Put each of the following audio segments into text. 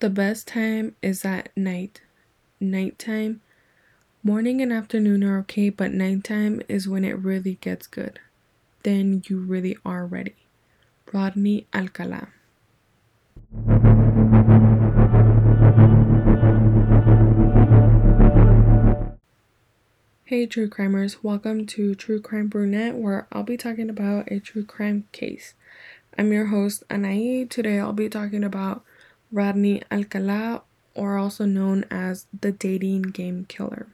The best time is at night. Nighttime. Morning and afternoon are okay, but nighttime is when it really gets good. Then you really are ready. Rodney Alcala. Hey, true crimers, welcome to True Crime Brunette, where I'll be talking about a true crime case. I'm your host, Anai. Today I'll be talking about Rodney Alcala, or also known as the dating game killer.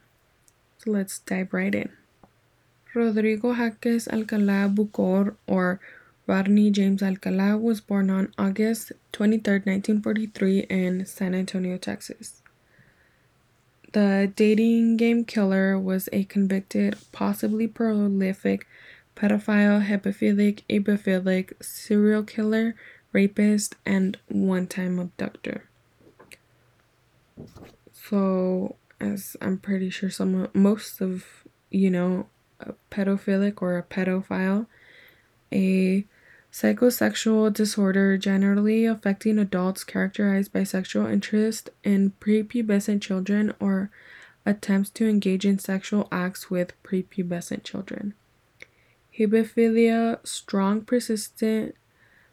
So let's dive right in. Rodrigo Jacques Alcala Buquor, or Rodney James Alcala, was born on August 23, 1943, in San Antonio, Texas. The dating game killer was a convicted, possibly prolific pedophile, hebephilic, ephebophilic, serial killer, rapist, and one time abductor. So, as I'm pretty sure some most of you know, a pedophilic or a pedophile, a Psychosexual disorder generally affecting adults characterized by sexual interest in prepubescent children or attempts to engage in sexual acts with prepubescent children. Hebephilia, strong, persistent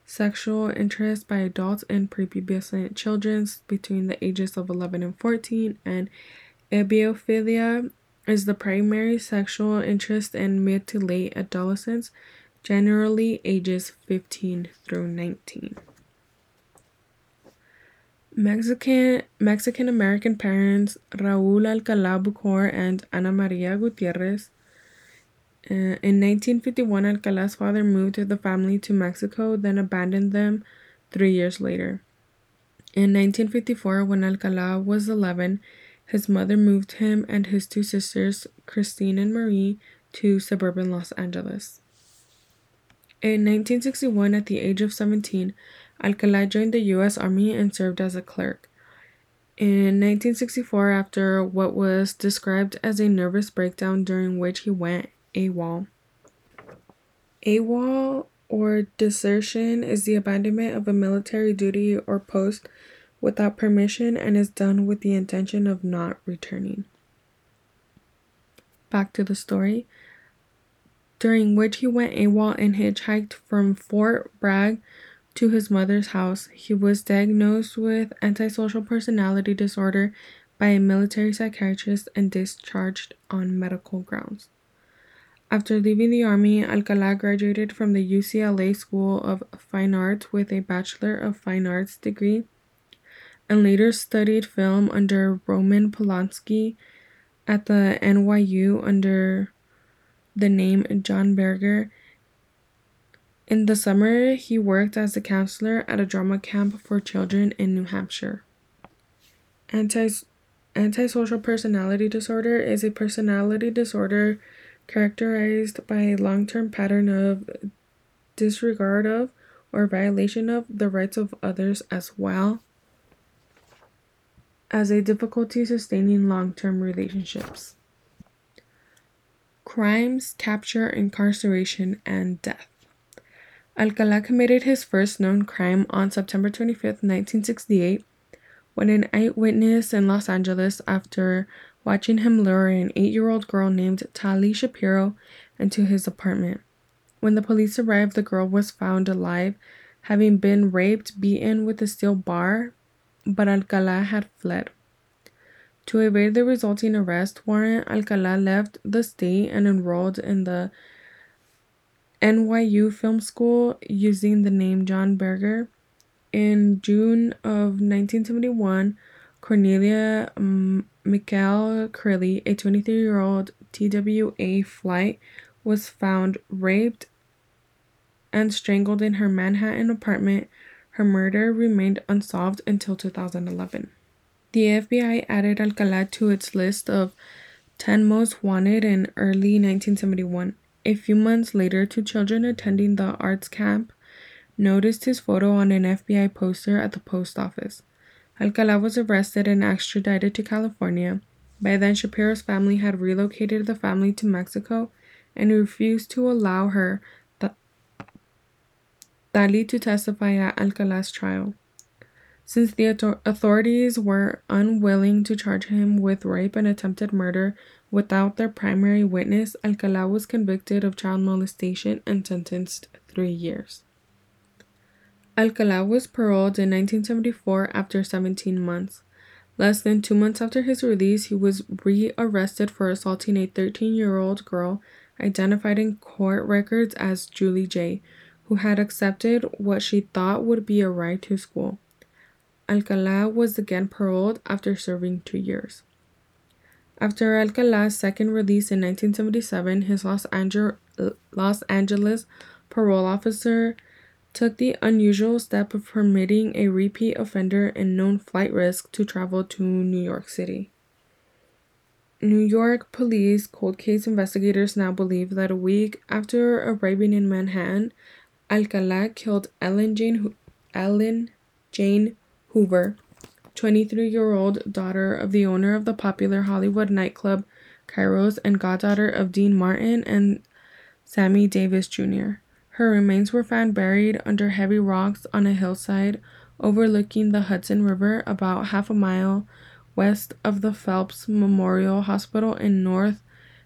sexual interest by adults in prepubescent children between the ages of 11 and 14, and ephebophilia is the primary sexual interest in mid to late adolescence, generally ages 15 through 19. Mexican Mexican American parents Raúl Alcalá Buquor and Ana Maria Gutierrez. Eh, In 1951, Alcala's father moved the family to Mexico, then abandoned them three years later. In 1954, when Alcala was 11, his mother moved him and his two sisters, Christine and Marie, to suburban Los Angeles. In 1961, at the age of 17, Alcala joined the U.S. Army and served as a clerk. In 1964, after what was described as a nervous breakdown during which he went AWOL. AWOL or desertion is the abandonment of a military duty or post without permission and is done with the intention of not returning. Back to the story during which he went AWOL and hitchhiked from Fort Bragg to his mother's house. He was diagnosed with antisocial personality disorder by a military psychiatrist and discharged on medical grounds. After leaving the army, Alcala graduated from the UCLA School of Fine Arts with a Bachelor of Fine Arts degree and later studied film under Roman Polanski at the NYU under the name John Berger. In the summer, he worked as a counselor at a drama camp for children in New Hampshire. Anti- antisocial personality disorder is a personality disorder characterized by a long term pattern of disregard of or violation of the rights of others as well as a difficulty sustaining long term relationships crimes, capture, incarceration, and death. Alcala committed his first known crime on September 25, 1968, when an eyewitness in Los Angeles, after watching him lure an eight year old girl named Tali Shapiro into his apartment. When the police arrived, the girl was found alive, having been raped, beaten with a steel bar, but Alcala had fled. To evade the resulting arrest warrant, Alcala left the state and enrolled in the NYU Film School using the name John Berger. In June of 1971, Cornelia um, Michael Curley, a 23 year old TWA flight, was found raped and strangled in her Manhattan apartment. Her murder remained unsolved until 2011. The FBI added Alcala to its list of 10 most wanted in early 1971. A few months later, two children attending the arts camp noticed his photo on an FBI poster at the post office. Alcala was arrested and extradited to California. By then, Shapiro's family had relocated the family to Mexico and refused to allow her, Tali, to testify at Alcala's trial. Since the authorities were unwilling to charge him with rape and attempted murder without their primary witness, Alcala was convicted of child molestation and sentenced three years. Alcala was paroled in 1974 after 17 months. Less than two months after his release, he was rearrested for assaulting a 13 year old girl identified in court records as Julie J., who had accepted what she thought would be a ride to school. Alcala was again paroled after serving two years. After Alcala's second release in 1977, his Los, Ange- Los Angeles parole officer took the unusual step of permitting a repeat offender and known flight risk to travel to New York City. New York police cold case investigators now believe that a week after arriving in Manhattan, Alcala killed Ellen Jane, Ellen Jane Hoover, 23 year old daughter of the owner of the popular Hollywood nightclub Ciro's and goddaughter of Dean Martin and Sammy Davis Jr. Her remains were found buried under heavy rocks on a hillside overlooking the Hudson River about half a mile west of the Phelps Memorial Hospital in North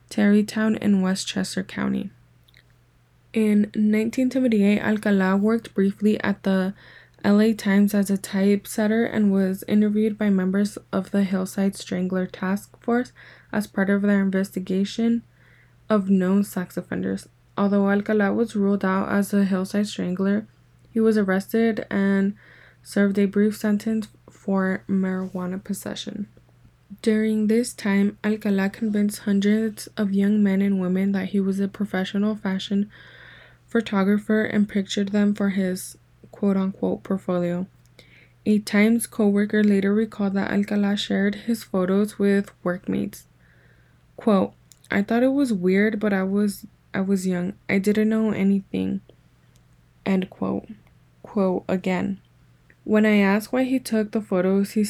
Tarrytown in Westchester County. In 1978, Alcala worked briefly at the LA Times as a typesetter and was interviewed by members of the Hillside Strangler Task Force as part of their investigation of known sex offenders. Although Alcala was ruled out as a hillside strangler, he was arrested and served a brief sentence for marijuana possession. During this time, Alcala convinced hundreds of young men and women that he was a professional fashion photographer and pictured them for his quote unquote portfolio. A Times co-worker later recalled that Alcala shared his photos with workmates. Quote, I thought it was weird, but I was I was young. I didn't know anything. End quote. Quote again. When I asked why he took the photos, he,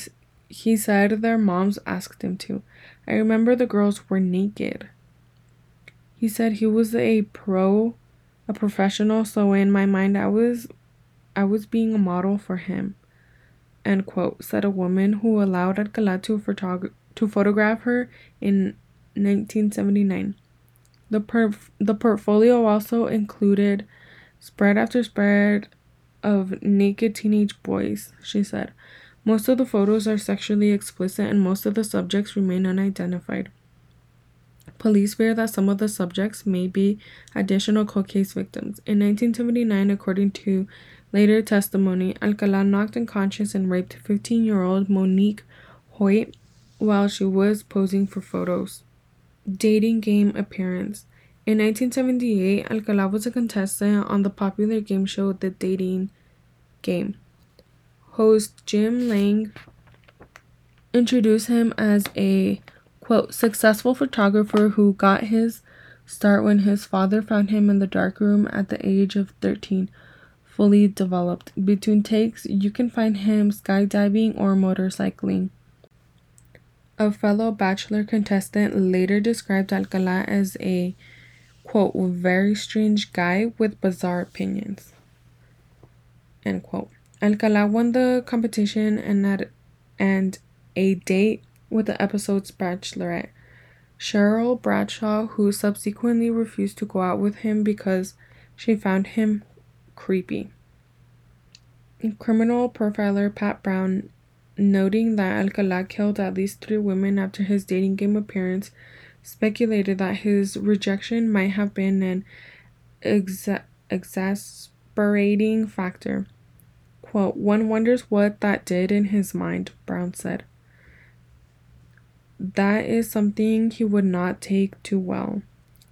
he said their moms asked him to. I remember the girls were naked. He said he was a pro, a professional, so in my mind I was I was being a model for him. End quote, said a woman who allowed Alcala to, photog- to photograph her in 1979. The, perf- the portfolio also included spread after spread of naked teenage boys, she said. Most of the photos are sexually explicit and most of the subjects remain unidentified. Police fear that some of the subjects may be additional cold case victims. In 1979, according to later testimony, Alcala knocked unconscious and raped 15 year old Monique Hoyt while she was posing for photos dating game appearance. In 1978, Alcala was a contestant on the popular game show The Dating Game. Host Jim Lange introduced him as a quote successful photographer who got his start when his father found him in the darkroom at the age of 13 fully developed between takes you can find him skydiving or motorcycling a fellow Bachelor contestant later described Alcala as a, quote, very strange guy with bizarre opinions, end quote. Alcala won the competition and, had, and a date with the episode's Bachelorette. Cheryl Bradshaw, who subsequently refused to go out with him because she found him creepy. Criminal profiler Pat Brown noting that Alcala killed at least three women after his dating game appearance, speculated that his rejection might have been an exa- exasperating factor. Quote, One wonders what that did in his mind, Brown said. That is something he would not take too well.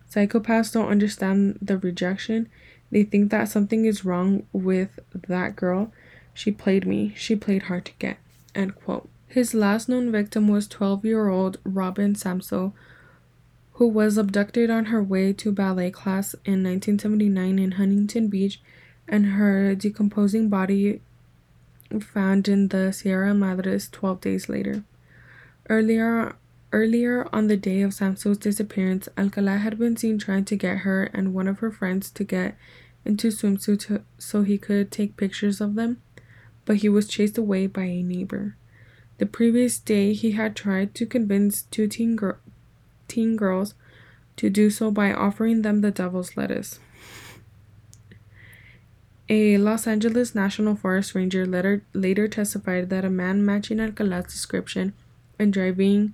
Psychopaths don't understand the rejection. They think that something is wrong with that girl. She played me. She played hard to get. End quote. His last known victim was 12 year old Robin Samsoe, who was abducted on her way to ballet class in 1979 in Huntington Beach, and her decomposing body found in the Sierra Madres 12 days later. Earlier, earlier on the day of Samsoe's disappearance, Alcala had been seen trying to get her and one of her friends to get into swimsuits so he could take pictures of them but he was chased away by a neighbor. The previous day, he had tried to convince two teen, teen girls to do so by offering them the devil's lettuce. A Los Angeles National Forest ranger later, later testified that a man matching Alcala's description and driving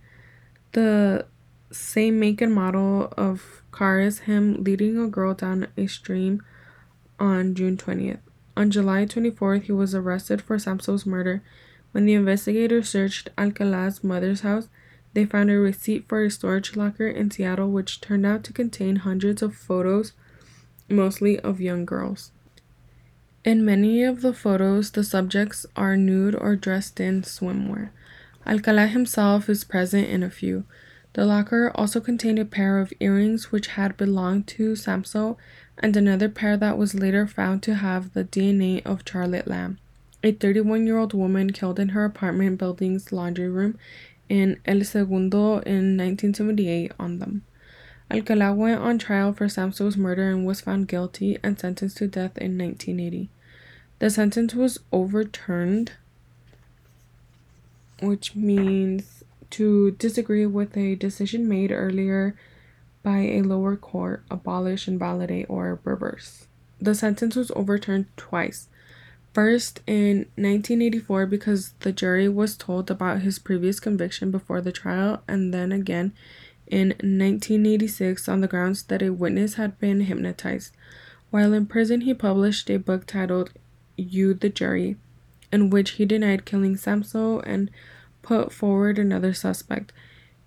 the same make and model of car as him leading a girl down a stream on June 20th. On July 24th, he was arrested for Samsoe's murder. When the investigators searched Alcala's mother's house, they found a receipt for a storage locker in Seattle, which turned out to contain hundreds of photos, mostly of young girls. In many of the photos, the subjects are nude or dressed in swimwear. Alcala himself is present in a few. The locker also contained a pair of earrings which had belonged to Samsoe and another pair that was later found to have the DNA of Charlotte Lamb, a 31 year old woman killed in her apartment building's laundry room in El Segundo in 1978 on them. Alcala went on trial for Samsoe's murder and was found guilty and sentenced to death in 1980. The sentence was overturned, which means to disagree with a decision made earlier by a lower court, abolish, invalidate, or reverse. The sentence was overturned twice. First, in 1984, because the jury was told about his previous conviction before the trial, and then again in 1986 on the grounds that a witness had been hypnotized. While in prison, he published a book titled You the Jury, in which he denied killing Samsoe and put forward another suspect.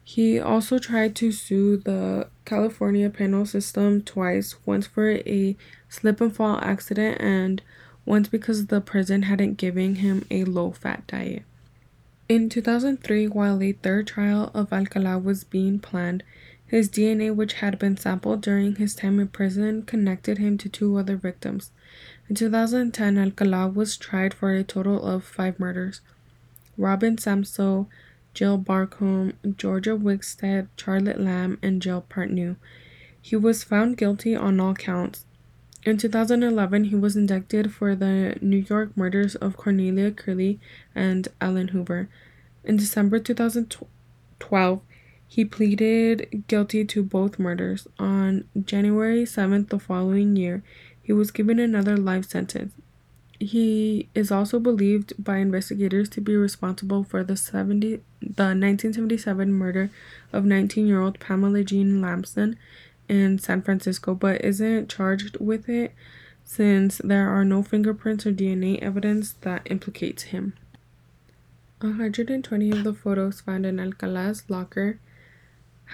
He also tried to sue the California penal system twice, once for a slip and fall accident and once because the prison hadn't given him a low fat diet. In 2003, while a third trial of Alcala was being planned, his DNA, which had been sampled during his time in prison, connected him to two other victims. In 2010, Alcala was tried for a total of five murders. Robin Samsoe, Jill Barcomb, Georgia Wixted, Charlotte Lamb, and Jill Partnew. He was found guilty on all counts. In 2011, he was indicted for the New York murders of Cornelia Curley and Ellen Hoover. In December 2012, he pleaded guilty to both murders. On January 7th the following year, he was given another life sentence. He is also believed by investigators to be responsible for the 70 the 1977 murder of 19-year-old Pamela Jean Lambson in San Francisco, but isn't charged with it since there are no fingerprints or DNA evidence that implicates him. 120 of the photos found in Alcala's locker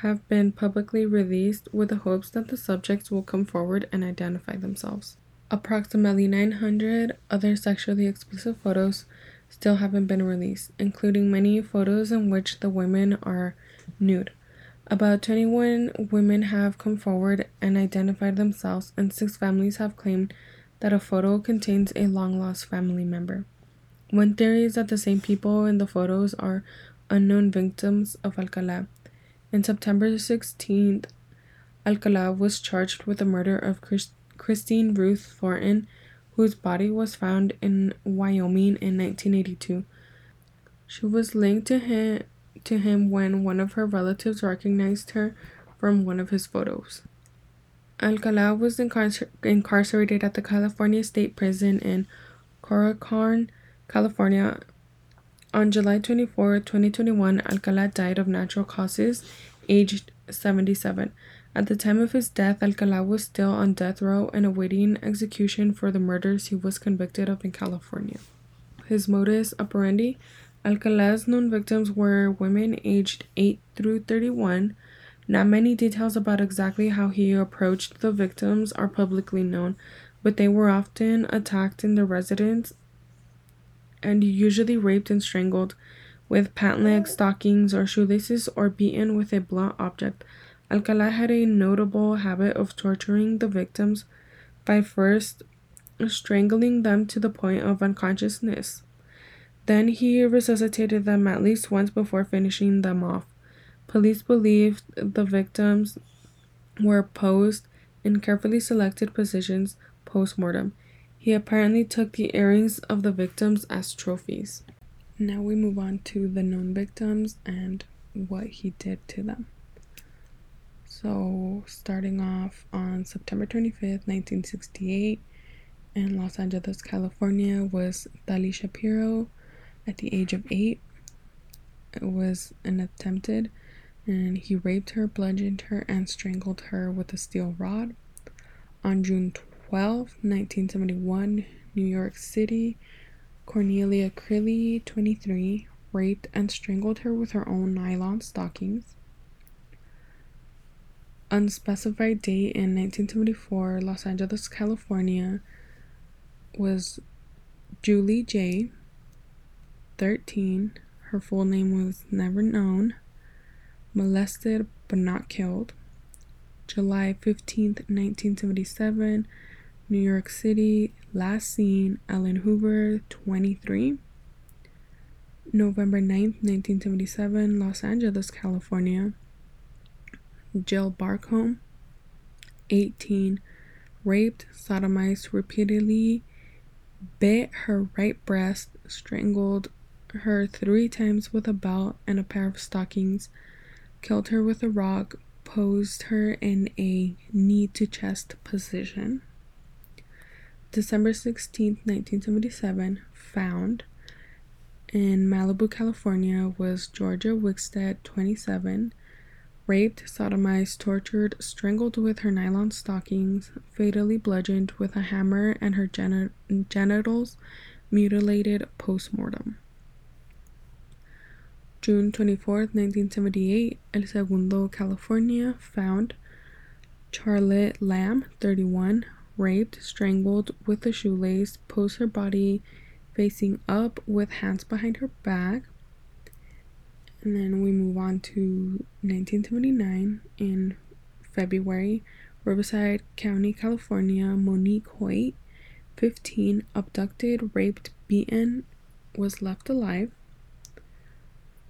have been publicly released with the hopes that the subjects will come forward and identify themselves. Approximately 900 other sexually explicit photos still haven't been released, including many photos in which the women are nude. About 21 women have come forward and identified themselves, and six families have claimed that a photo contains a long lost family member. One theory is that the same people in the photos are unknown victims of Alcala. In September 16th, Alcala was charged with the murder of Chris- Christine Ruth Thornton, whose body was found in Wyoming in 1982. She was linked to him to him when one of her relatives recognized her from one of his photos. Alcala was incarcer- incarcerated at the California State Prison in Corcoran, California. On July 24, 2021, Alcala died of natural causes, aged 77. At the time of his death, Alcala was still on death row and awaiting execution for the murders he was convicted of in California. His modus operandi Alcala's known victims were women aged 8 through 31. Not many details about exactly how he approached the victims are publicly known, but they were often attacked in their residence and usually raped and strangled with pant legs, stockings, or shoelaces, or beaten with a blunt object. Alcala had a notable habit of torturing the victims by first strangling them to the point of unconsciousness. Then he resuscitated them at least once before finishing them off. Police believed the victims were posed in carefully selected positions post mortem. He apparently took the earrings of the victims as trophies. Now we move on to the known victims and what he did to them. So, starting off on September 25th, 1968, in Los Angeles, California, was Tali Shapiro at the age of eight. It was an attempted, and he raped her, bludgeoned her, and strangled her with a steel rod. On June 12, 1971, New York City, Cornelia Crilley, 23, raped and strangled her with her own nylon stockings. Unspecified date in 1974, Los Angeles, California, was Julie J. 13. Her full name was never known. Molested but not killed. July 15th, 1977, New York City. Last seen Ellen Hoover, 23. November 9th, 1977, Los Angeles, California. Jill Barcomb, 18. Raped, sodomized repeatedly, bit her right breast, strangled her three times with a belt and a pair of stockings, killed her with a rock, posed her in a knee to chest position. December 16, 1977, found in Malibu, California, was Georgia Wixted, 27, raped, sodomized, tortured, strangled with her nylon stockings, fatally bludgeoned with a hammer, and her geni- genitals mutilated post mortem. June 24, 1978, El Segundo, California, found Charlotte Lamb, 31, raped, strangled with a shoelace, posed her body facing up with hands behind her back. And then we move on to 1979 in February, Riverside County, California, Monique Hoyt, 15, abducted, raped, beaten, was left alive.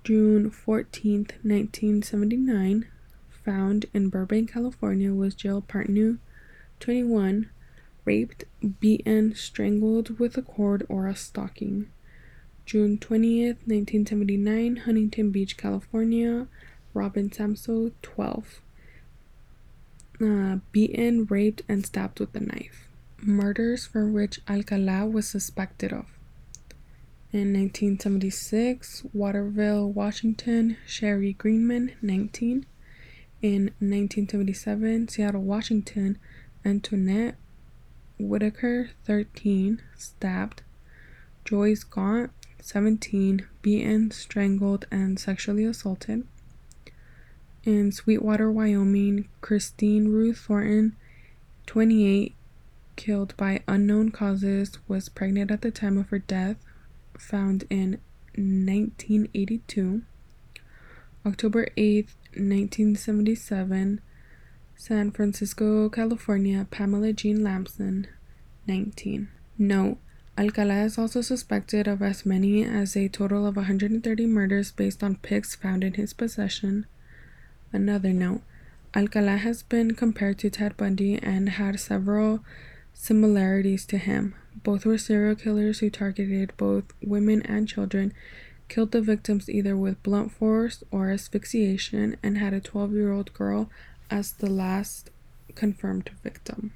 June 14th, 1979, found in Burbank, California, was Jill Partnew, 21, raped, beaten, strangled with a cord or a stocking. June 20th, 1979, Huntington Beach, California, Robin Samsoe, 12. Uh, beaten, raped, and stabbed with a knife. Murders for which Alcala was suspected of. In 1976, Waterville, Washington, Sherry Greenman, 19. In 1977, Seattle, Washington, Antoinette Whitaker, 13, stabbed. Joyce Gaunt, 17, beaten, strangled, and sexually assaulted. In Sweetwater, Wyoming, Christine Ruth Thornton, 28, killed by unknown causes, was pregnant at the time of her death, found in 1982. October 8, 1977, San Francisco, California, Pamela Jean Lambson, 19. Note, Alcala is also suspected of as many as a total of 130 murders based on pics found in his possession. Another note, Alcala has been compared to Ted Bundy and had several similarities to him. Both were serial killers who targeted both women and children, killed the victims either with blunt force or asphyxiation, and had a 12 year old girl as the last confirmed victim.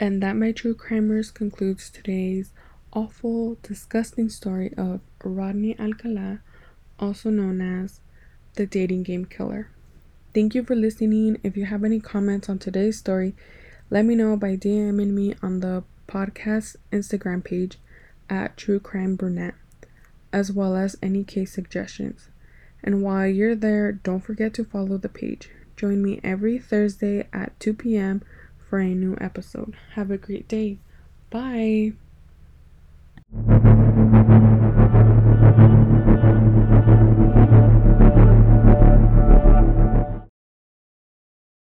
And that, my true crimers, concludes today's awful, disgusting story of Rodney Alcala, also known as the dating game killer. Thank you for listening. If you have any comments on today's story, let me know by DMing me on the podcast Instagram page at True Crime Brunette, as well as any case suggestions. And while you're there, don't forget to follow the page. Join me every Thursday at 2 p.m for a new episode. Have a great day. Bye.